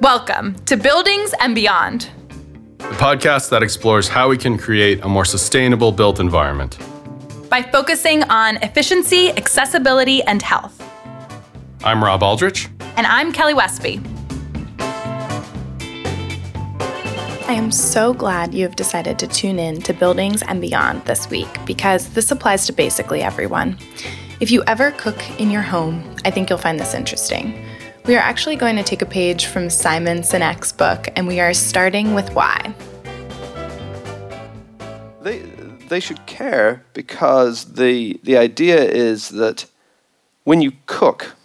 Welcome to Buildings and Beyond, the podcast that explores how we can create a more sustainable built environment by focusing on efficiency, accessibility, and health. I'm Robb Aldrich. And I'm Kelly Westby. I am so glad you have decided to tune in to Buildings and Beyond this week because this applies to basically everyone. If you ever cook in your home, I think you'll find this interesting. We are actually going to take a page from Simon Sinek's book, and we are starting with why. They, they should care because the, the idea is that when you cook,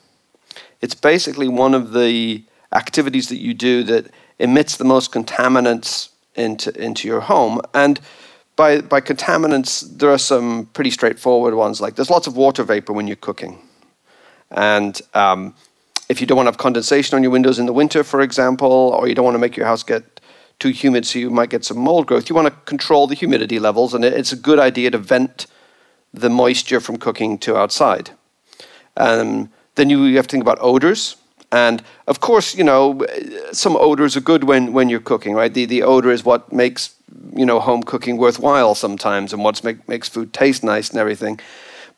it's basically one of the activities that you do that emits the most contaminants into, into your home. And by, by contaminants, there are some pretty straightforward ones. Like there's lots of water vapor when you're cooking. And um, if you don't want to have condensation on your windows in the winter, for example, or you don't want to make your house get too humid so you might get some mold growth, you want to control the humidity levels, and it's a good idea to vent the moisture from cooking to outside. Um, then you have to think about odors. And of course, you know, some odors are good when, when you're cooking, right? The, the odor is what makes, you know, home cooking worthwhile sometimes and what make, makes food taste nice and everything.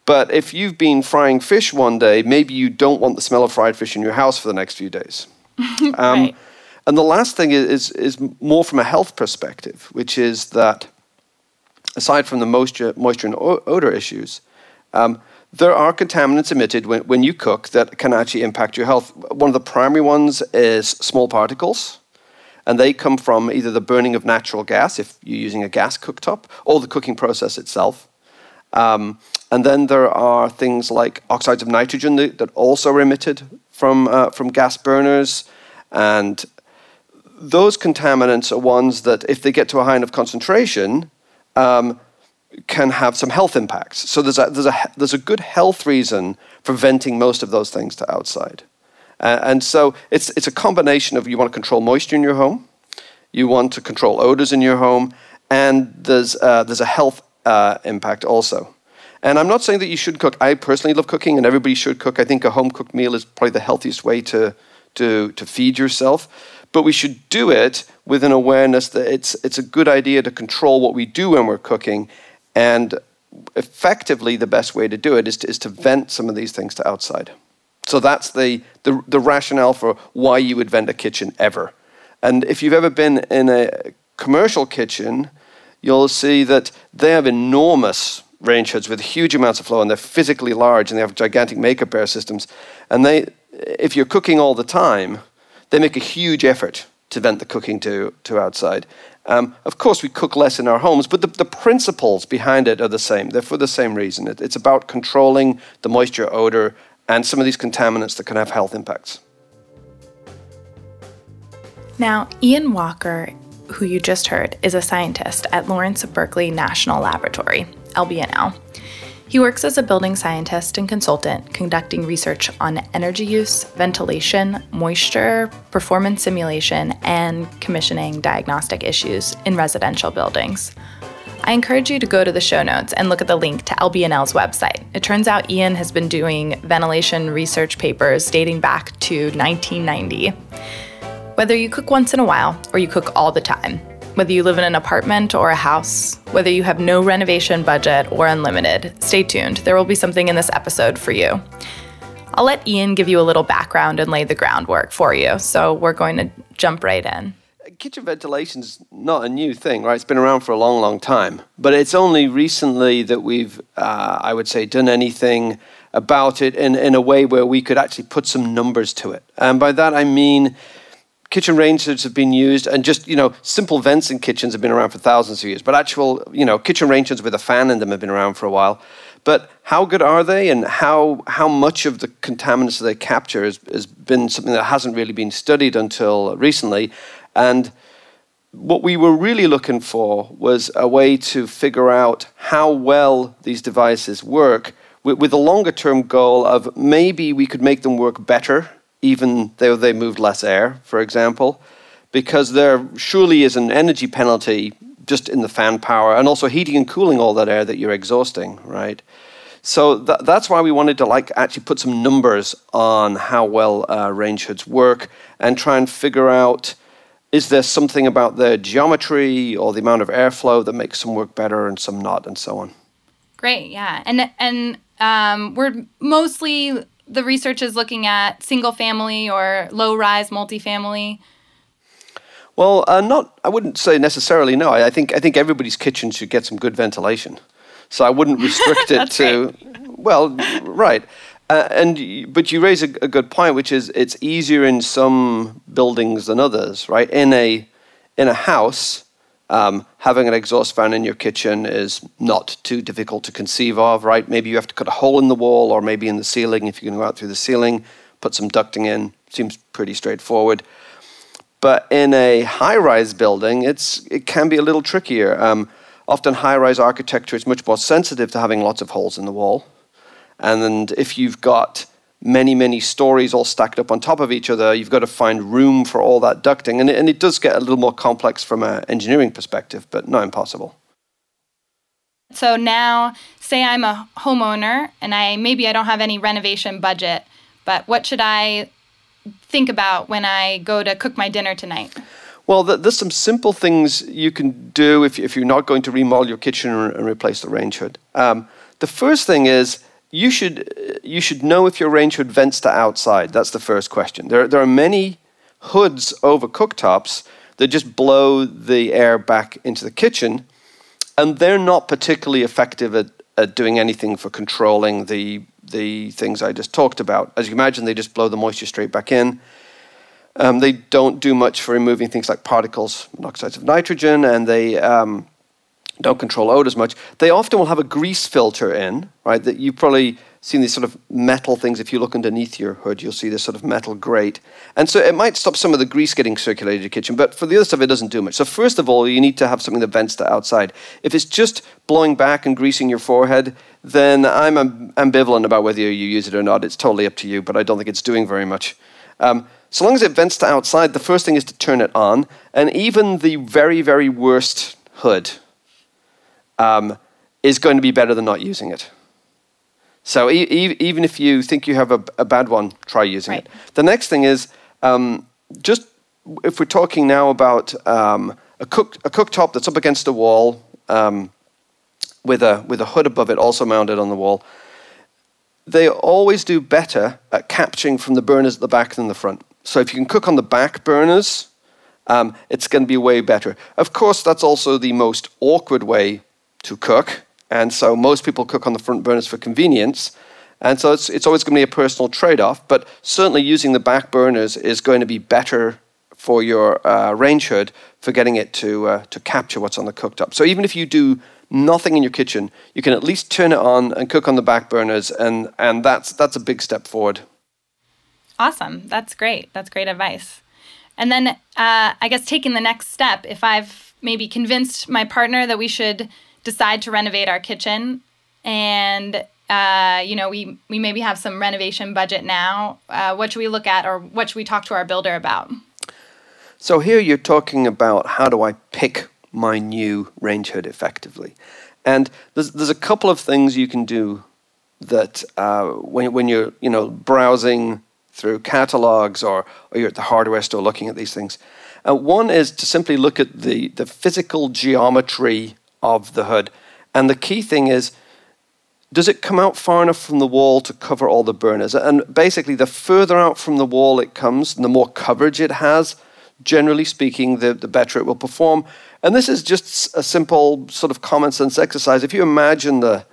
But if you've been frying fish one day, maybe you don't want the smell of fried fish in your house for the next few days. um, right. And the last thing is, is more from a health perspective, which is that aside from the moisture, moisture and odor issues, um, there are contaminants emitted when, when you cook that can actually impact your health. One of the primary ones is small particles, and they come from either the burning of natural gas, if you're using a gas cooktop, or the cooking process itself. Um, and then there are things like oxides of nitrogen that, that also are emitted from, uh, from gas burners. And those contaminants are ones that, if they get to a high enough concentration, um, can have some health impacts. So there's a, there's, a, there's a good health reason for venting most of those things to outside. Uh, and so it's, it's a combination of you want to control moisture in your home, you want to control odors in your home, and there's, uh, there's a health uh, impact also. And I'm not saying that you should cook. I personally love cooking, and everybody should cook. I think a home cooked meal is probably the healthiest way to, to, to feed yourself. But we should do it with an awareness that it's, it's a good idea to control what we do when we're cooking. And effectively, the best way to do it is to, is to vent some of these things to outside. So that's the, the, the rationale for why you would vent a kitchen ever. And if you've ever been in a commercial kitchen, you'll see that they have enormous range hoods with huge amounts of flow and they're physically large and they have gigantic makeup air systems. And they, if you're cooking all the time, they make a huge effort to vent the cooking to, to outside. Um, of course, we cook less in our homes, but the, the, principles behind it are the same. They're for the same reason. It, it's about controlling the moisture, odor, and some of these contaminants that can have health impacts. Now, Iain Walker who you just heard, is a scientist at Lawrence Berkeley National Laboratory, LBNL. He works as a building scientist and consultant, conducting research on energy use, ventilation, moisture, performance simulation, and commissioning diagnostic issues in residential buildings. I encourage you to go to the show notes and look at the link to LBNL's website. It turns out Iain has been doing ventilation research papers dating back to 1990. Whether you cook once in a while or you cook all the time, whether you live in an apartment or a house, whether you have no renovation budget or unlimited, stay tuned. There will be something in this episode for you. I'll let Iain give you a little background and lay the groundwork for you. So we're going to jump right in. Kitchen ventilation is not a new thing, right? It's been around for a long, long time. But it's only recently that we've, uh, I would say, done anything about it in, in a way where we could actually put some numbers to it. And by that I mean, kitchen range hoods have been used, and just you know, simple vents in kitchens have been around for thousands of years. But actual, you know, kitchen range hoods with a fan in them have been around for a while. But how good are they, and how how much of the contaminants they capture has, has been something that hasn't really been studied until recently, and what we were really looking for was a way to figure out how well these devices work with, with a longer term goal of maybe we could make them work better even though they moved less air, for example, because there surely is an energy penalty just in the fan power and also heating and cooling all that air that you're exhausting, right? So th- that's why we wanted to like actually put some numbers on how well uh, range hoods work and try and figure out is there something about the geometry or the amount of airflow that makes some work better and some not, and so on. Great, yeah, and and um, we're mostly the research is looking at single family or low rise multifamily. Well, uh, not. I wouldn't say necessarily. No, I, I, think I think everybody's kitchen should get some good ventilation. So I wouldn't restrict it to. Great. Well, right. Uh, and but you raise a, a, good point, which is it's easier in some buildings than others, right? In a in a house, um, having an exhaust fan in your kitchen is not too difficult to conceive of, right? Maybe you have to cut a hole in the wall, or maybe in the ceiling if you can go out through the ceiling, put some ducting in. Seems pretty straightforward. But in a high-rise building, it's it can be a little trickier. Um, often, high-rise architecture is much more sensitive to having lots of holes in the wall and if you've got many, many stories all stacked up on top of each other, you've got to find room for all that ducting. And it, and it does get a little more complex from an engineering perspective, but not impossible. So now, say I'm a homeowner and I maybe I don't have any renovation budget, but what should I think about when I go to cook my dinner tonight? Well, there's some simple things you can do if, if you're not going to remodel your kitchen and replace the range hood. Um, the first thing is you should you should know if your range hood vents to outside. That's the first question. There there are many hoods over cooktops that just blow the air back into the kitchen, and they're not particularly effective at, at doing anything for controlling the the things I just talked about. As you imagine, they just blow the moisture straight back in. Um, they don't do much for removing things like particles, monoxides of nitrogen, and they um, don't control odor as much. They often will have a grease filter in, right? That you've probably seen these sort of metal things. If you look underneath your hood, you'll see this sort of metal grate. And so it might stop some of the grease getting circulated in your kitchen, but for the other stuff, it doesn't do much. So, first of all, you need to have something that vents to outside. If it's just blowing back and greasing your forehead, then I'm ambivalent about whether you use it or not. It's totally up to you, but I don't think it's doing very much. Um, so long as it vents to outside, the first thing is to turn it on. And even the very, very worst hood, um, is going to be better than not using it. So e- e- even if you think you have a, a bad one, try using right. it. The next thing is um, just if we're talking now about um, a cook a cooktop that's up against a wall um, with a with a hood above it, also mounted on the wall. They always do better at capturing from the burners at the back than the front. So if you can cook on the back burners, um, it's going to be way better. Of course, that's also the most awkward way to cook. And so most people cook on the front burners for convenience. And so it's, it's always going to be a personal trade off. But certainly using the back burners is going to be better for your uh, range hood for getting it to, uh, to capture what's on the cooktop. So even if you do nothing in your kitchen, you can at least turn it on and cook on the back burners. And, and that's, that's a big step forward. Awesome. That's great. That's great advice. And then uh, I guess taking the next step, if I've maybe convinced my partner that we should decide to renovate our kitchen. And uh, you know we we maybe have some renovation budget now. Uh, what should we look at or what should we talk to our builder about? So here you're talking about how do i pick my new range hood effectively. And there's, there's a couple of things you can do that uh, when, when you're you know browsing through catalogs or, or you're at the hardware store looking at these things. Uh, one is to simply look at the, the physical geometry of the hood. And the key thing is, does it come out far enough from the wall to cover all the burners? And basically, the further out from the wall it comes, and the more coverage it has, generally speaking, the, the better it will perform. And this is just a simple sort of common sense exercise. If you imagine the,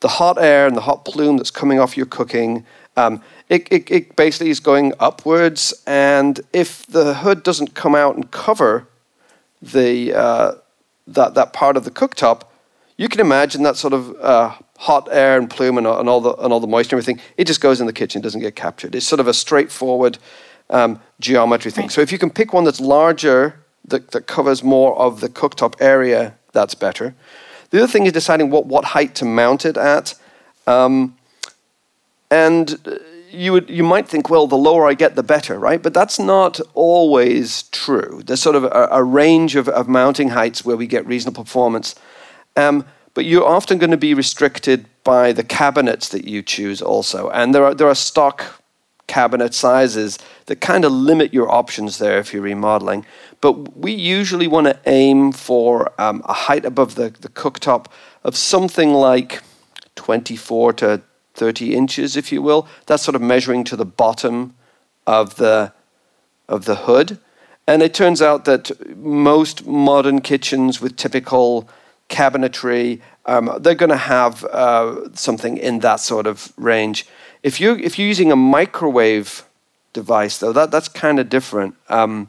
the hot air and the hot plume that's coming off your cooking, um, it, it, it basically is going upwards. And if the hood doesn't come out and cover the, uh, that, that part of the cooktop, you can imagine that sort of uh, hot air and plume and, and, all the, and all the moisture and everything, it just goes in the kitchen, doesn't get captured. It's sort of a straightforward um, geometry thing. Right. So if you can pick one that's larger, that, that covers more of the cooktop area, that's better. The other thing is deciding what, what height to mount it at. Um, and uh, you would you might think, well, the lower I get, the better, right? But that's not always true. There's sort of a, a range of, of mounting heights where we get reasonable performance. Um, but you're often going to be restricted by the cabinets that you choose also. And there are, there are stock cabinet sizes that kind of limit your options there if you're remodeling. But we usually want to aim for um, a height above the, the cooktop of something like 24 to 30 inches, if you will. That's sort of measuring to the bottom of the, of the hood. And it turns out that most modern kitchens with typical cabinetry, um, they're going to have uh, something in that sort of range. If you if you're using a microwave device, though, that that's kind of different. Um,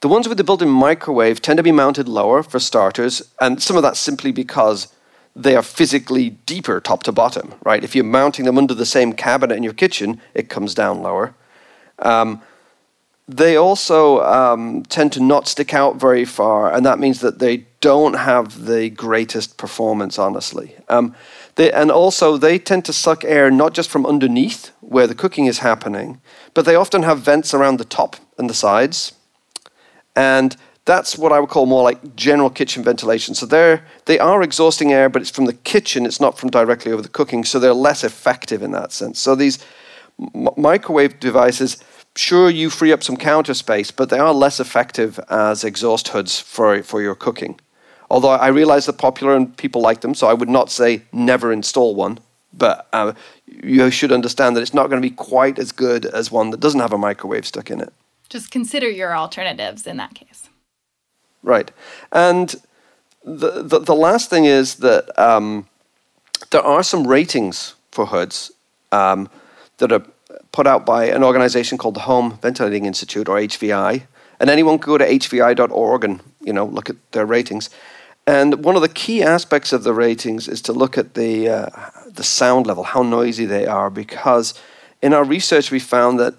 the ones with the built-in microwave tend to be mounted lower for starters, and some of that's simply because they are physically deeper top to bottom, right? If you're mounting them under the same cabinet in your kitchen, it comes down lower. Um, they also um, tend to not stick out very far, and that means that they don't have the greatest performance, honestly. Um, they, and also, they tend to suck air not just from underneath where the cooking is happening, but they often have vents around the top and the sides. And that's what I would call more like general kitchen ventilation. So they're, they are exhausting air, but it's from the kitchen, it's not from directly over the cooking. So they're less effective in that sense. So these m- microwave devices, sure, you free up some counter space, but they are less effective as exhaust hoods for, for your cooking. Although I realize they're popular and people like them, so I would not say never install one. But uh, you should understand that it's not going to be quite as good as one that doesn't have a microwave stuck in it. Just consider your alternatives in that case. Right. And the, the, the last thing is that um, there are some ratings for hoods um, that are put out by an organization called the Home Ventilating Institute, or HVI. And anyone can go to hvi.org and you know look at their ratings. And one of the key aspects of the ratings is to look at the, uh, the sound level, how noisy they are, because in our research we found that,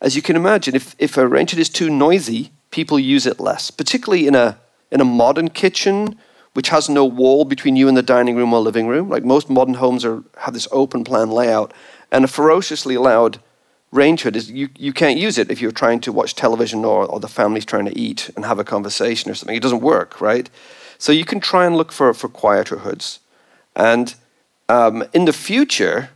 as you can imagine, if, if a range hood is too noisy, people use it less, particularly in a, in a modern kitchen which has no wall between you and the dining room or living room. Like most modern homes are, have this open plan layout, and a ferociously loud range hood is you, you can't use it if you're trying to watch television or, or the family's trying to eat and have a conversation or something. It doesn't work, right? So you can try and look for, for quieter hoods. And um, in the future,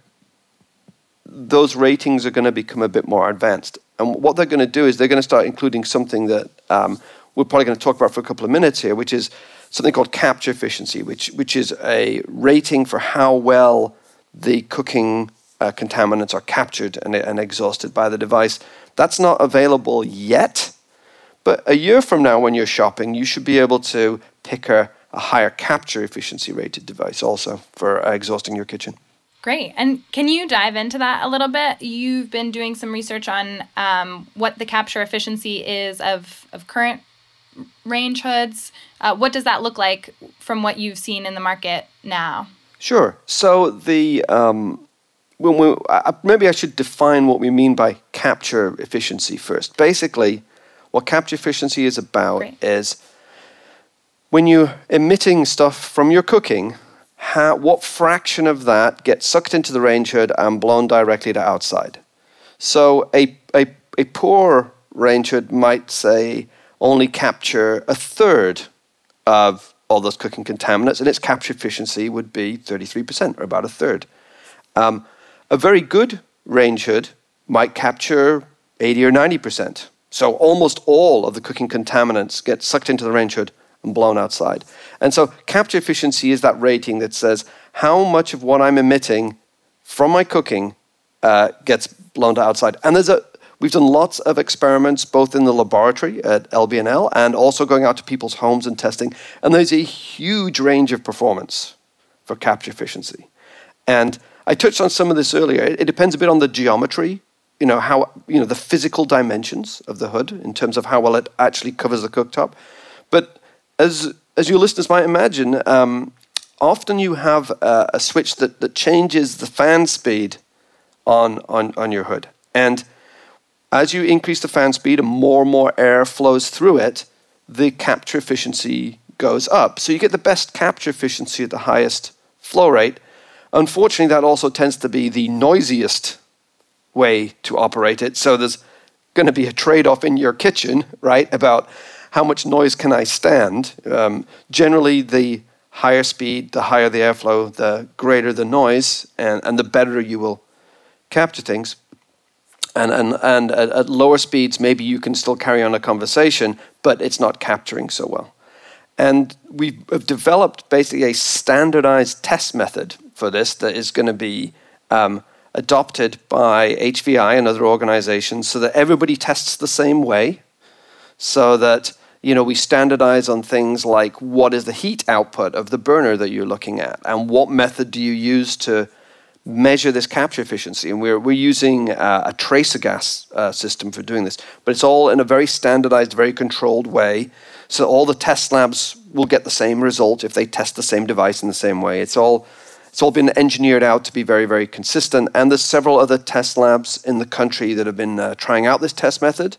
those ratings are going to become a bit more advanced. And what they're going to do is they're going to start including something that um, we're probably going to talk about for a couple of minutes here, which is something called capture efficiency, which, which is a rating for how well the cooking uh, contaminants are captured and, and exhausted by the device. That's not available yet, but a year from now, when you're shopping, you should be able to pick a, a higher capture efficiency rated device also for uh, exhausting your kitchen. Great. And can you dive into that a little bit? You've been doing some research on um, what the capture efficiency is of, of current range hoods. Uh, what does that look like from what you've seen in the market now? Sure. So the um, when we, uh, maybe I should define what we mean by capture efficiency first. Basically, what capture efficiency is about Great. is when you're emitting stuff from your cooking, how, what fraction of that gets sucked into the range hood and blown directly to outside? So a, a, a poor range hood might say only capture a third of all those cooking contaminants, and its capture efficiency would be 33%, or about a third. Um, a very good range hood might capture 80 or 90%. So almost all of the cooking contaminants get sucked into the range hood and blown outside. And so capture efficiency is that rating that says how much of what I'm emitting from my cooking uh, gets blown to outside. And there's a we've done lots of experiments both in the laboratory at LBNL and also going out to people's homes and testing. And there's a huge range of performance for capture efficiency. And I touched on some of this earlier. It, it depends a bit on the geometry you know how you know the physical dimensions of the hood in terms of how well it actually covers the cooktop. But as as your listeners might imagine, um, often you have a, a, switch that, that changes the fan speed on, on, on your hood. And as you increase the fan speed and more and more air flows through it, the capture efficiency goes up. So you get the best capture efficiency at the highest flow rate. Unfortunately, that also tends to be the noisiest way to operate it. So there's going to be a trade off in your kitchen, right, about how much noise can I stand? Um, generally, the higher speed, the higher the airflow, the greater the noise, and, and the better you will capture things. And, and, and at, at lower speeds, maybe you can still carry on a conversation, but it's not capturing so well. And we have developed basically a standardized test method for this that is going to be um, adopted by HVI and other organizations so that everybody tests the same way, so that you know we standardize on things like what is the heat output of the burner that you're looking at, and what method do you use to measure this capture efficiency. And we're we're using uh, a tracer gas uh, system for doing this, but it's all in a very standardized, very controlled way. So all the test labs will get the same result if they test the same device in the same way. It's all it's all been engineered out to be very, very consistent. And there's several other test labs in the country that have been uh, trying out this test method,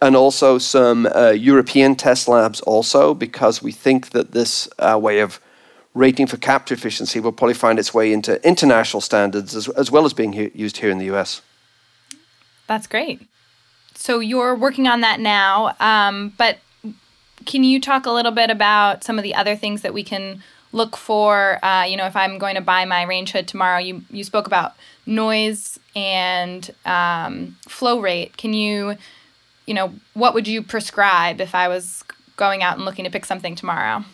and also some uh, European test labs also, because we think that this uh, way of rating for capture efficiency will probably find its way into international standards as, as well as being he- used here in the US. That's great. So you're working on that now, um, but can you talk a little bit about some of the other things that we can look for uh, you know if i'm going to buy my range hood tomorrow you you spoke about noise and um, flow rate can you you know what would you prescribe if i was going out and looking to pick something tomorrow?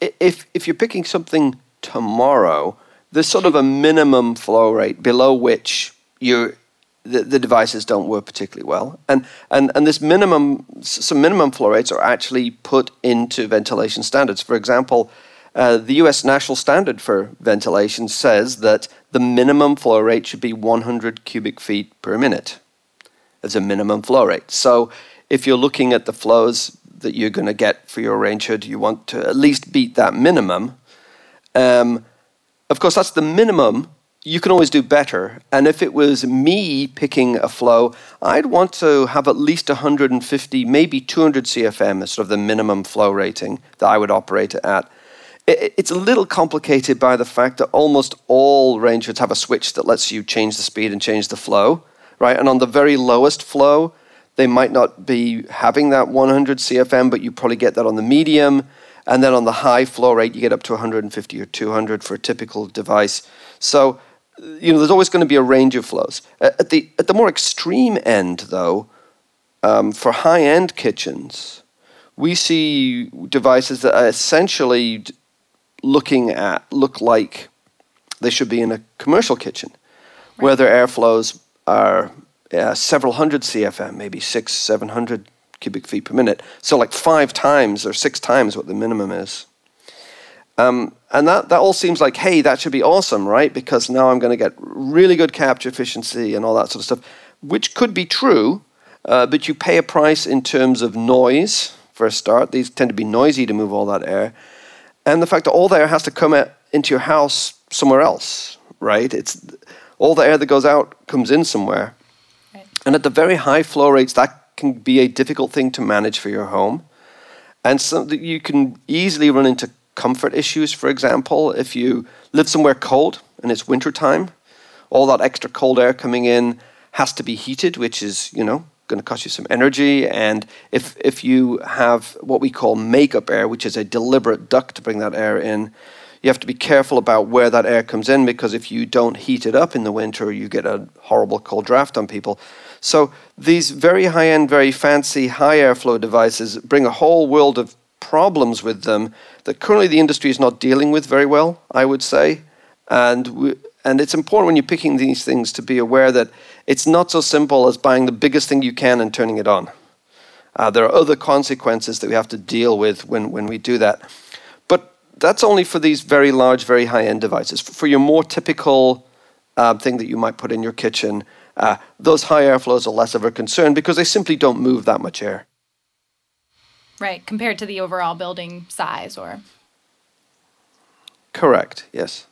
If if you're picking something tomorrow there's sort of a minimum flow rate below which you the, the devices don't work particularly well. And, and and this minimum some minimum flow rates are actually put into ventilation standards. For example uh, the US national standard for ventilation says that the minimum flow rate should be 100 cubic feet per minute as a minimum flow rate. So if you're looking at the flows that you're going to get for your range hood, you want to at least beat that minimum. Um, of course, that's the minimum. You can always do better. And if it was me picking a flow, I'd want to have at least 150, maybe 200 CFM as sort of the minimum flow rating that I would operate it at it's a little complicated by the fact that almost all range hoods have a switch that lets you change the speed and change the flow, right? And on the very lowest flow, they might not be having that 100 CFM, but you probably get that on the medium. And then on the high flow rate, you get up to 150 or 200 for a typical device. So, you know, there's always going to be a range of flows. At the, at the more extreme end, though, um, for high end kitchens, we see devices that are essentially looking at look like they should be in a commercial kitchen, right. where their airflows are uh, several hundred CFM, maybe six, seven hundred cubic feet per minute. So like five times or six times what the minimum is. Um, and that, that all seems like, hey, that should be awesome, right? Because now I'm going to get really good capture efficiency and all that sort of stuff, which could be true, uh, but you pay a price in terms of noise for a start. These tend to be noisy to move all that air and the fact that all the air has to come into your house somewhere else, right? It's all the air that goes out comes in somewhere. Right. And at the very high flow rates, that can be a difficult thing to manage for your home. And so you can easily run into comfort issues, for example, if you live somewhere cold and it's wintertime, all that extra cold air coming in has to be heated, which is, you know, going to cost you some energy. And if if you have what we call makeup air, which is a deliberate duct to bring that air in, you have to be careful about where that air comes in because if you don't heat it up in the winter, you get a horrible cold draft on people. So these very high end, very fancy high airflow devices bring a whole world of problems with them that currently the industry is not dealing with very well, I would say. And we, and it's important when you're picking these things to be aware that it's not so simple as buying the biggest thing you can and turning it on. Uh, there are other consequences that we have to deal with when, when we do that. That's only for these very large, very high end devices. For your more typical uh, thing that you might put in your kitchen, uh, those high airflows are less of a concern because they simply don't move that much air. Right, compared to the overall building size or. Correct, yes.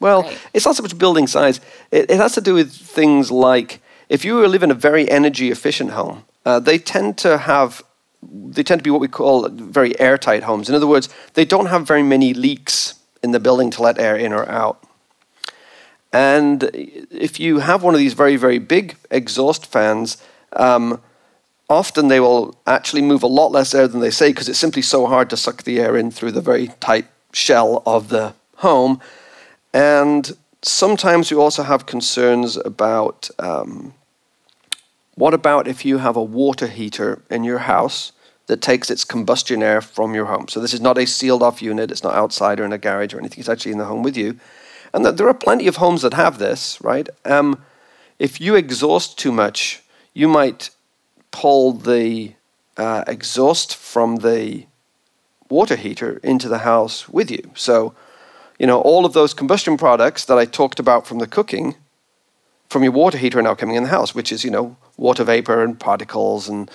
Well, right. it's not so much building size. It, it, has to do with things like if you live in a very energy efficient home, uh, they tend to have they tend to be what we call very airtight homes. In other words, they don't have very many leaks in the building to let air in or out. And if you have one of these very, very big exhaust fans, um, often they will actually move a lot less air than they say because it's simply so hard to suck the air in through the very tight shell of the home. And sometimes you also have concerns about um, what about if you have a water heater in your house that takes its combustion air from your home? So this is not a sealed off unit, it's not outside or in a garage or anything, it's actually in the home with you. And there are plenty of homes that have this, right? Um, if you exhaust too much, you might pull the uh, exhaust from the water heater into the house with you. So, you know, all of those combustion products that I talked about from the cooking, from your water heater now coming in the house, which is, you know, water vapor and particles and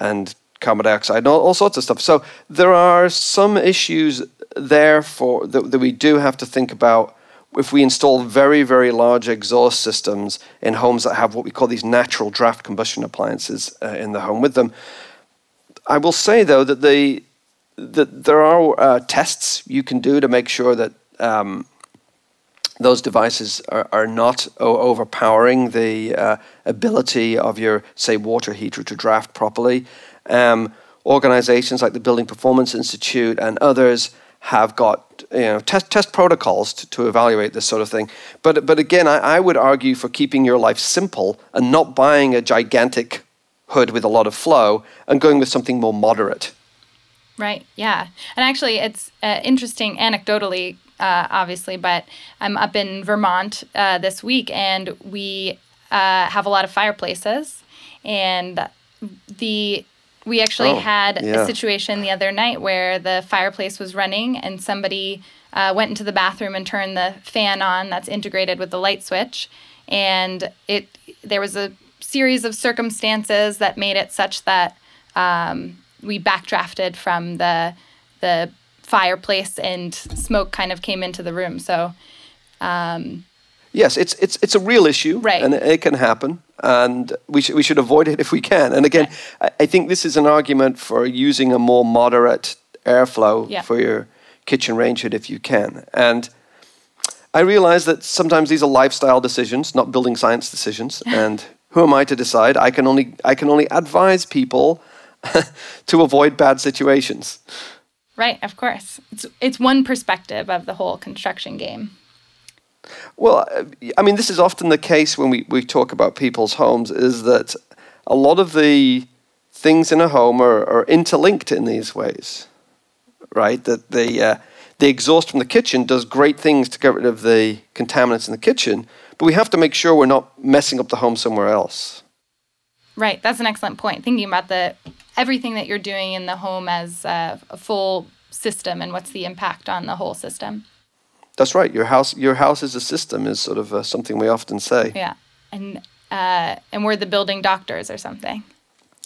and carbon dioxide and all, all sorts of stuff. So there are some issues there for that, that we do have to think about if we install very, very large exhaust systems in homes that have what we call these natural draft combustion appliances uh, in the home with them. I will say though that the that there are uh, tests you can do to make sure that um, those devices are, are not overpowering the uh, ability of your say water heater to draft properly. Um, organizations like the Building Performance Institute and others have got you know test test protocols to, to evaluate this sort of thing. But but again, I, I would argue for keeping your life simple and not buying a gigantic hood with a lot of flow and going with something more moderate. Right. Yeah. And actually, it's uh, interesting anecdotally, uh, obviously, but I'm up in Vermont uh, this week and we uh, have a lot of fireplaces. And the we actually Oh, had yeah. a situation the other night where the fireplace was running and somebody uh, went into the bathroom and turned the fan on that's integrated with the light switch. And it there was a series of circumstances that made it such that um, we backdrafted from the the fireplace and smoke kind of came into the room. So um, Yes, it's it's it's a real issue, Right. And it can happen, and we should we should avoid it if we can. And again, I, I think this is an argument for using a more moderate airflow Yeah. for your kitchen range hood if you can. And I realize that sometimes these are lifestyle decisions, not building science decisions. and who am I to decide? I can only I can only advise people to avoid bad situations. Right, of course, it's it's one perspective of the whole construction game. Well, uh, I mean, this is often the case when we, we talk about people's homes, is that a lot of the things in a home are, are interlinked in these ways, right? That the, uh, the exhaust from the kitchen does great things to get rid of the contaminants in the kitchen, but we have to make sure we're not messing up the home somewhere else. Right, that's an excellent point. Thinking about the everything that you're doing in the home as a, a full system and what's the impact on the whole system. That's right. Your house, your house as a system is sort of uh, something we often say. Yeah, and uh, and we're the building doctors or something.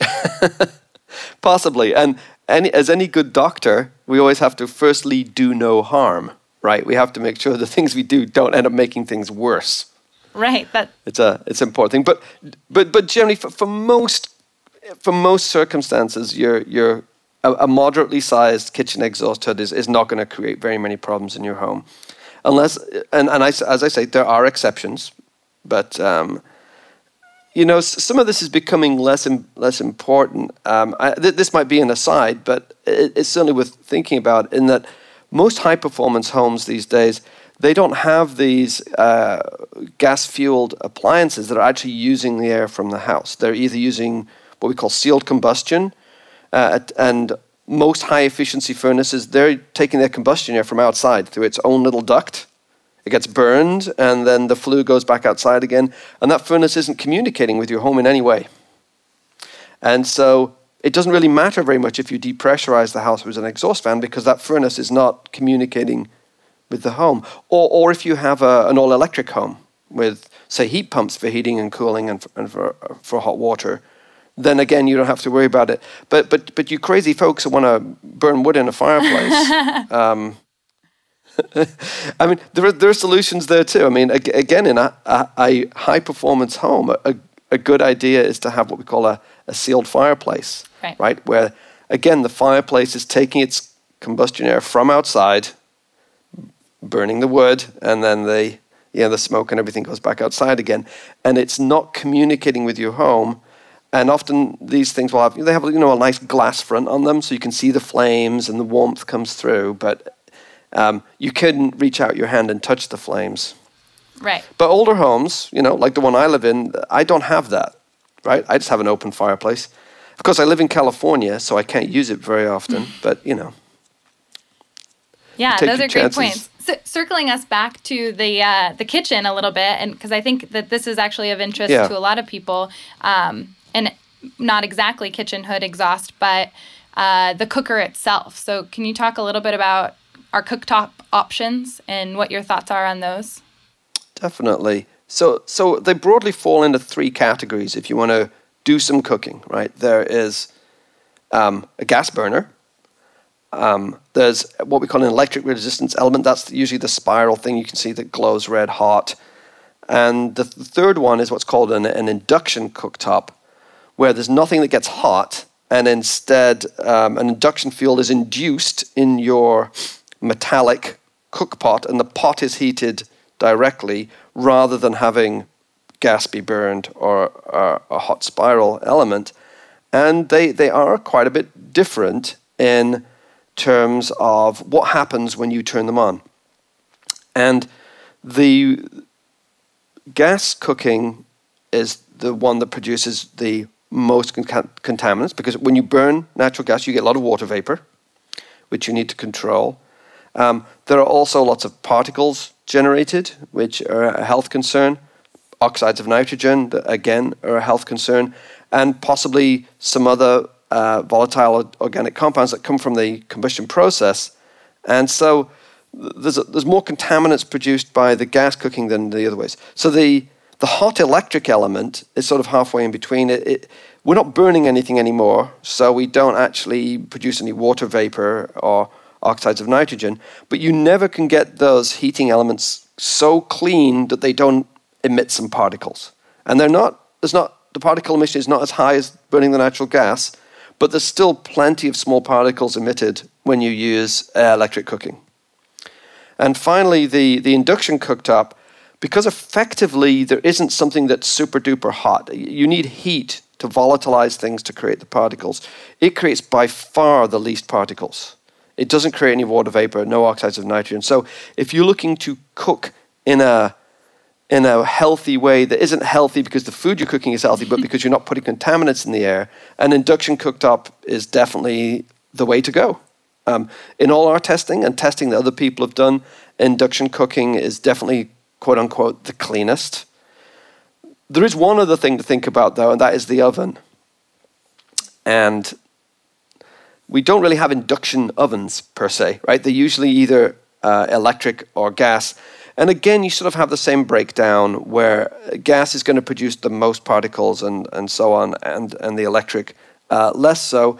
Possibly. And any, as any good doctor, we always have to firstly do no harm, right? We have to make sure the things we do don't end up making things worse. Right. That It's a it's an important thing. But but but generally for, for most for most circumstances, your your a, a moderately sized kitchen exhaust hood is, is not going to create very many problems in your home, unless and and I, as I say there are exceptions, but um, you know some of this is becoming less im- less important. Um, I, th- this might be an aside, but it, it's certainly worth thinking about in that most high performance homes these days they don't have these uh, gas fueled appliances that are actually using the air from the house. They're either using what we call sealed combustion, uh, and most high efficiency furnaces, they're taking their combustion air from outside through its own little duct. It gets burned, and then the flue goes back outside again, and that furnace isn't communicating with your home in any way. And so it doesn't really matter very much if you depressurize the house with an exhaust fan because that furnace is not communicating with the home. Or, or if you have a, an all electric home with, say, heat pumps for heating and cooling and for, and for, for hot water, then again, you don't have to worry about it. But, but, but you crazy folks who want to burn wood in a fireplace, um, I mean, there are, there are solutions there too. I mean, again, in a, a, a high performance home, a, a good idea is to have what we call a, a sealed fireplace, Right. Where, again, the fireplace is taking its combustion air from outside, burning the wood, and then the, yeah, the smoke and everything goes back outside again. And it's not communicating with your home. And often these things will have, they have, you know, a nice glass front on them so you can see the flames and the warmth comes through. But um, you couldn't reach out your hand and touch the flames. Right. But older homes, you know, like the one I live in, I don't have that, right? I just have an open fireplace. Of course, I live in California, so I can't use it very often, but you know. Yeah, those are great points. C- circling us back to the uh, the kitchen a little bit, and because I think that this is actually of interest Yeah. to a lot of people, um, and not exactly kitchen hood exhaust, but uh, the cooker itself. So, can you talk a little bit about our cooktop options and what your thoughts are on those? Definitely. So, so they broadly fall into three categories. If you want to do some cooking, right? There is um, a gas burner. Um, there's what we call an electric resistance element. That's usually the spiral thing you can see that glows red hot. And the th- third one is what's called an, an induction cooktop, where there's nothing that gets hot, and instead um, an induction field is induced in your metallic cook pot, and the pot is heated directly rather than having gas be burned or, or a hot spiral element. And they, they are quite a bit different in terms of what happens when you turn them on. And the gas cooking is the one that produces the most con- contaminants because when you burn natural gas, you get a lot of water vapor, which you need to control. Um, there are also lots of particles generated, which are a health concern. Oxides of nitrogen, that again, are a health concern. And possibly some other uh, volatile organic compounds that come from the combustion process. And so there's, a, there's more contaminants produced by the gas cooking than the other ways. So the, the hot electric element is sort of halfway in between. It, it, we're not burning anything anymore, so we don't actually produce any water vapor or oxides of nitrogen, but you never can get those heating elements so clean that they don't emit some particles. And they're not, there's not, the particle emission is not as high as burning the natural gas, but there's still plenty of small particles emitted when you use uh, electric cooking. And finally, the, the induction cooktop, because effectively there isn't something that's super duper hot, you need heat to volatilize things to create the particles. It creates by far the least particles. It doesn't create any water vapor, no oxides of nitrogen. So if you're looking to cook in a in a healthy way that isn't healthy because the food you're cooking is healthy, but because you're not putting contaminants in the air, an induction cooktop is definitely the way to go. Um, in all our testing and testing that other people have done, induction cooking is definitely quote unquote the cleanest. There is one other thing to think about though, and that is the oven. And we don't really have induction ovens per se, right? They're usually either uh, electric or gas. And again, you sort of have the same breakdown where gas is going to produce the most particles and, and so on, and, and the electric uh, less so.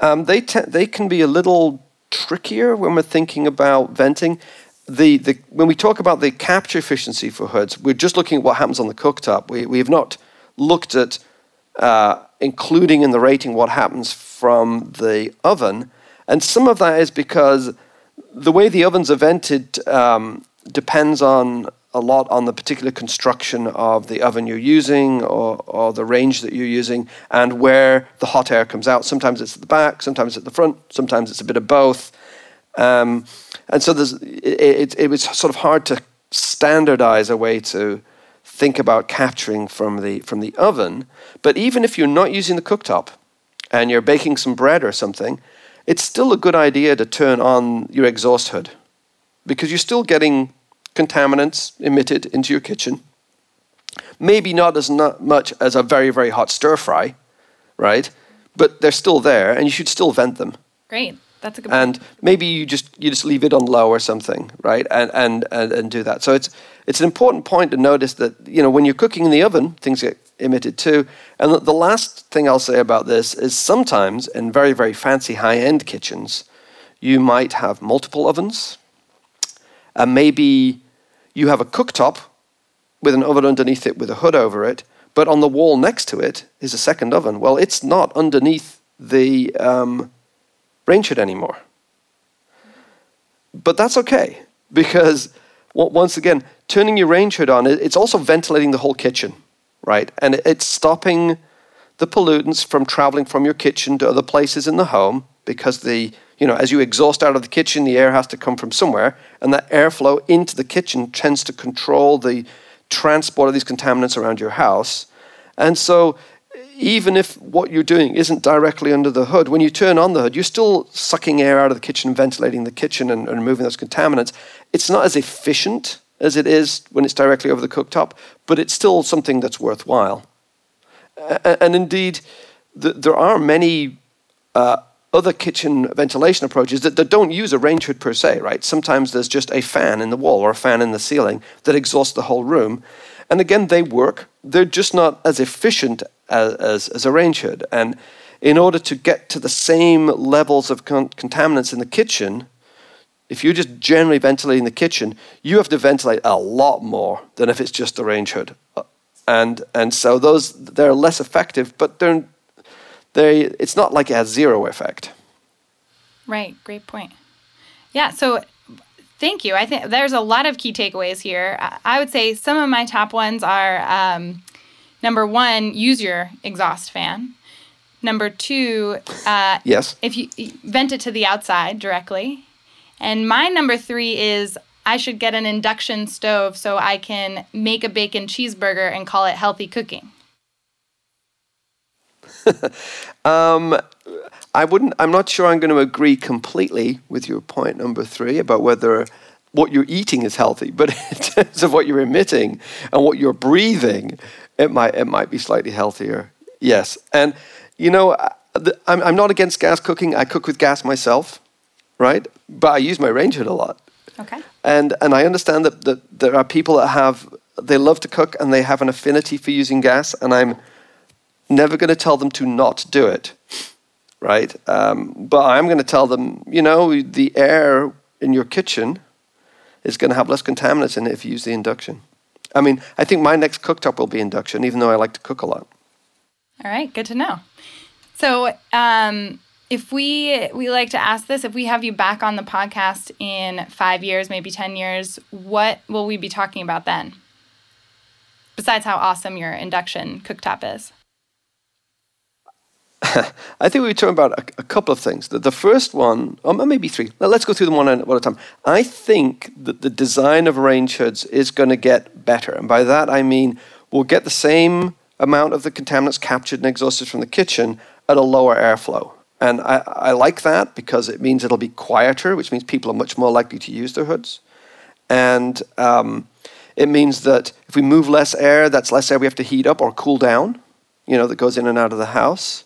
Um, they, te- they can be a little trickier when we're thinking about venting. The, the, when we talk about the capture efficiency for hoods, we're just looking at what happens on the cooktop. We, we have not looked at uh, including in the rating what happens from the oven. And some of that is because the way the ovens are vented um, depends on a lot on the particular construction of the oven you're using or, or the range that you're using and where the hot air comes out. Sometimes it's at the back, sometimes at the front, sometimes it's a bit of both. Um, and so it, it, it was sort of hard to standardize a way to think about capturing from the from the oven. But even if you're not using the cooktop and you're baking some bread or something, it's still a good idea to turn on your exhaust hood because you're still getting contaminants emitted into your kitchen. Maybe not as not much as a very very hot stir fry, right? But they're still there, and you should still vent them. Great. That's a good And maybe you just you just leave it on low or something, right? And and and, and do that. So it's it's an important point to notice that you know when you're cooking in the oven, things get emitted too. And the, the last thing I'll say about this is sometimes in very very fancy high end kitchens, you might have multiple ovens, and maybe you have a cooktop with an oven underneath it with a hood over it, but on the wall next to it is a second oven. Well, it's not underneath the um, range hood anymore. But that's okay because once again, turning your range hood on, it's also ventilating the whole kitchen, right? And it's stopping the pollutants from traveling from your kitchen to other places in the home because the You know, as you exhaust out of the kitchen, the air has to come from somewhere, and that airflow into the kitchen tends to control the transport of these contaminants around your house. And so, even if what you're doing isn't directly under the hood, when you turn on the hood, you're still sucking air out of the kitchen, ventilating the kitchen, and, and removing those contaminants. It's not as efficient as it is when it's directly over the cooktop, but it's still something that's worthwhile. And, indeed, the, there are many uh, other kitchen ventilation approaches that, that don't use a range hood per se, right? Sometimes there's just a fan in the wall or a fan in the ceiling that exhausts the whole room. And again, they work. They're just not as efficient as, as, as a range hood. And in order to get to the same levels of con- contaminants in the kitchen, if you're just generally ventilating the kitchen, you have to ventilate a lot more than if it's just a range hood. Uh, and, and so those, they're less effective, but they're they it's not like it has zero effect. Right. Great point. Yeah. So thank you. I think there's a lot of key takeaways here. I would say some of my top ones are um, number one, use your exhaust fan. Number two, uh, yes, if you vent it to the outside directly. And my number three is I should get an induction stove so I can make a bacon cheeseburger and call it healthy cooking. um, I wouldn't. I'm not sure I'm going to agree completely with your point number three about whether what you're eating is healthy, but in terms of what you're emitting and what you're breathing, it might it might be slightly healthier. Yes, and you know, uh, I'm I'm not against gas cooking. I cook with gas myself, right? But I use my range hood a lot. Okay. And and I understand that, that there are people that have they love to cook and they have an affinity for using gas, and I'm never going to tell them to not do it, right? Um, but I'm going to tell them, you know, the air in your kitchen is going to have less contaminants in it if you use the induction. I mean, I think my next cooktop will be induction, even though I like to cook a lot. All right, good to know. So, um, if we we like to ask this, if we have you back on the podcast in five years, maybe ten years, what will we be talking about then? Besides how awesome your induction cooktop is. I think we were talking about a, a, couple of things. The, the first one, or maybe three. Now, let's go through them one at a time. I think that the design of range hoods is going to get better. And by that, I mean we'll get the same amount of the contaminants captured and exhausted from the kitchen at a lower airflow. And I, I like that because it means it'll be quieter, which means people are much more likely to use their hoods. And um, it means that if we move less air, that's less air we have to heat up or cool down, you know, that goes in and out of the house.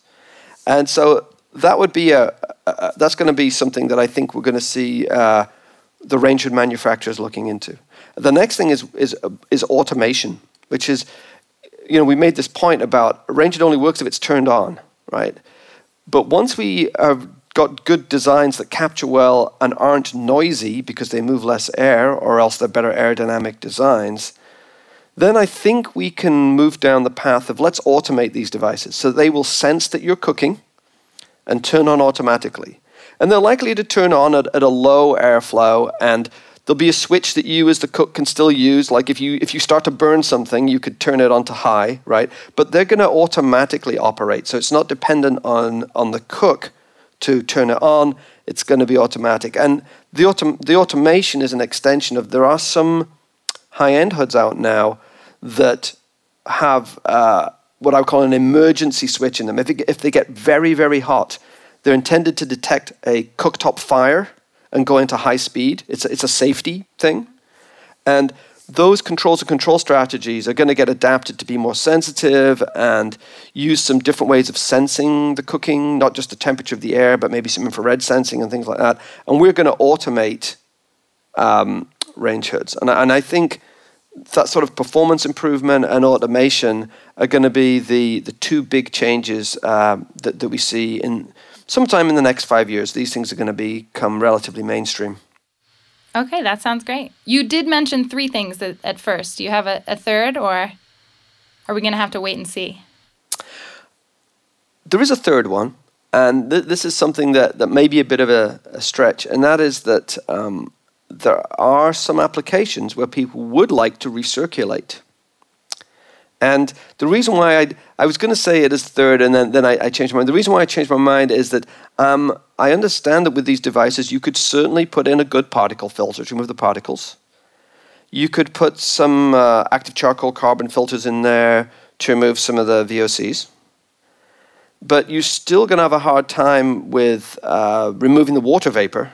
And so that would be a, a that's going to be something that I think we're going to see uh, the range hood manufacturers looking into. The next thing is is is automation, which is you know we made this point about range hood only works if it's turned on, right? But once we have got good designs that capture well and aren't noisy because they move less air or else they're better aerodynamic designs, then I think we can move down the path of let's automate these devices so they will sense that you're cooking and turn on automatically. And they're likely to turn on at, at a low airflow and there'll be a switch that you as the cook can still use. Like if you if you start to burn something you could turn it on to high right? But they're going to automatically operate so it's not dependent on on the cook to turn it on. It's going to be automatic. And the autom- the automation is an extension of there are some high end hoods out now that have uh, what I would call an emergency switch in them. If, it, if they get very, very hot, they're intended to detect a cooktop fire and go into high speed. It's a, it's a safety thing. And those controls and control strategies are going to get adapted to be more sensitive and use some different ways of sensing the cooking, not just the temperature of the air, but maybe some infrared sensing and things like that. And we're going to automate um, range hoods. And, and I think that sort of performance improvement and automation are going to be the, the two big changes um, that, that we see in sometime in the next five years. These things are going to become relatively mainstream. Okay, that sounds great. You did mention three things at, at first. Do you have a, a third, or are we going to have to wait and see? There is a third one, and th- this is something that, that may be a bit of a, a stretch, and that is that um, there are some applications where people would like to recirculate. And the reason why I I was going to say it is third, and then then I, I, changed my mind. The reason why I changed my mind is that um, I understand that with these devices, you could certainly put in a good particle filter to remove the particles. You could put some uh, active charcoal carbon filters in there to remove some of the VOCs. But you're still going to have a hard time with uh, removing the water vapor,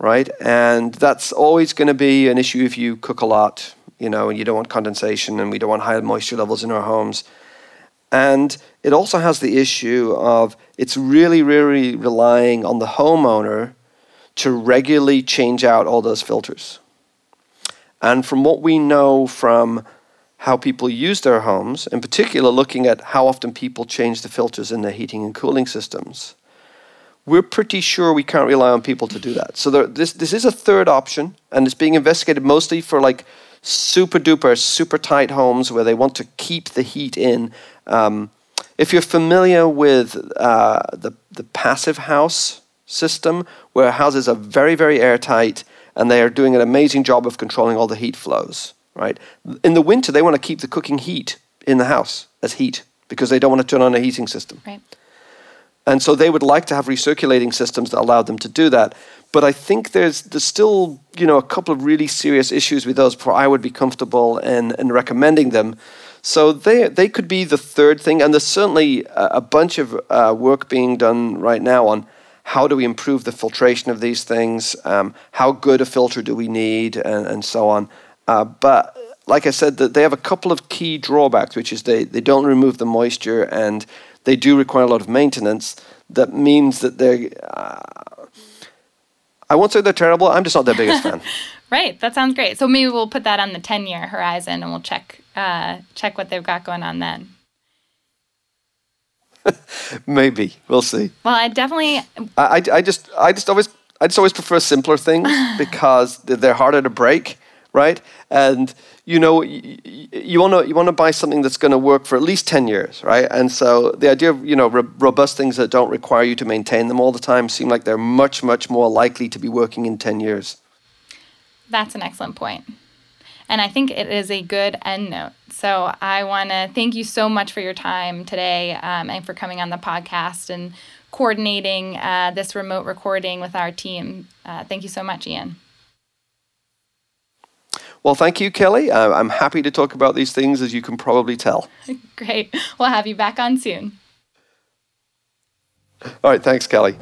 right? And that's always going to be an issue if you cook a lot you know, and you don't want condensation and we don't want high moisture levels in our homes. And it also has the issue of it's really, really relying on the homeowner to regularly change out all those filters. And from what we know from how people use their homes, in particular looking at how often people change the filters in their heating and cooling systems, we're pretty sure we can't rely on people to do that. So there, this, this is a third option, and it's being investigated mostly for like super duper, super tight homes where they want to keep the heat in. Um, if you're familiar with uh, the, the passive house system, where houses are very, very airtight and they are doing an amazing job of controlling all the heat flows, right? In the winter, they want to keep the cooking heat in the house as heat because they don't want to turn on a heating system. Right. And so they would like to have recirculating systems that allow them to do that. But I think there's there's still you know a couple of really serious issues with those before I would be comfortable in, in recommending them. So they they could be the third thing, and there's certainly a, a bunch of uh, work being done right now on how do we improve the filtration of these things, um, how good a filter do we need, and, and so on. Uh, but like I said, that they have a couple of key drawbacks, which is they, they don't remove the moisture and they do require a lot of maintenance. That means that they're uh, I won't say they're terrible. I'm just not their biggest fan. right. That sounds great. So maybe we'll put that on the 10 year horizon and we'll check uh, check what they've got going on then. maybe we'll see. Well, I definitely. I, I, I just I just always I just always prefer simpler things because they're harder to break, right? And you know, you want to you want to buy something that's going to work for at least ten years, right? And so the idea of you know robust things that don't require you to maintain them all the time seem like they're much much more likely to be working in ten years. That's an excellent. And I think it is a good end note. So I want to thank you so much for your time today um, and for coming on the podcast and coordinating uh, this remote recording with our team. Uh, thank you so much, Iain. Well, thank you, Kelly. Uh, I'm happy to talk about these things, as you can probably tell. Great. We'll have you back on soon. All right. Thanks, Kelly.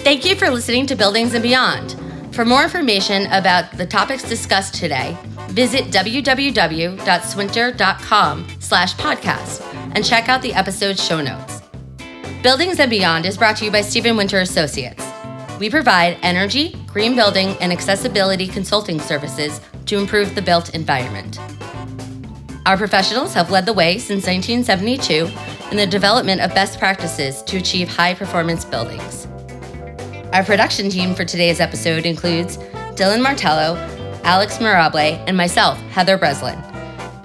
Thank you for listening to Buildings and Beyond. For more information about the topics discussed today, visit www.swinter.com slash podcast and check out the episode's show notes. Buildings and Beyond is brought to you by Steven Winter Associates. We provide energy, green building, and accessibility consulting services to improve the built environment. Our professionals have led the way since 1972 in the development of best practices to achieve high performance buildings. Our production team for today's episode includes Dylan Martello, Alex Mirable, and myself, Heather Breslin.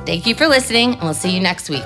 Thank you for listening, and we'll see you next week.